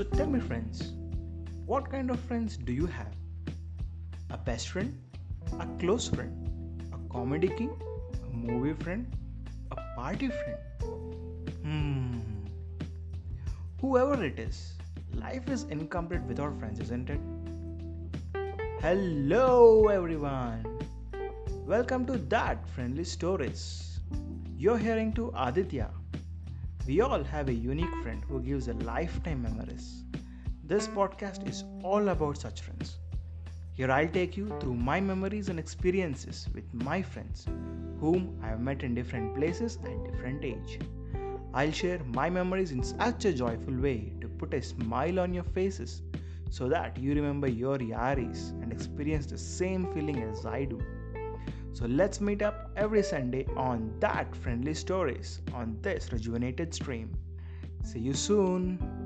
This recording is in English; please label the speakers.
Speaker 1: So tell me, friends, what kind of friends do you have? A best friend? A close friend? A comedy king? A movie friend? A party friend? Hmm. Whoever it is, life is incomplete without friends, isn't it? Hello, everyone. Welcome to That Friendly Stories. You're hearing to Aditya we all have a unique friend who gives a lifetime memories. This podcast is all about such friends. Here I'll take you through my memories and experiences with my friends, whom I have met in different places at different age. I'll share my memories in such a joyful way to put a smile on your faces so that you remember your Yaris and experience the same feeling as I do. So let's meet up every Sunday on that friendly stories on this rejuvenated stream. See you soon.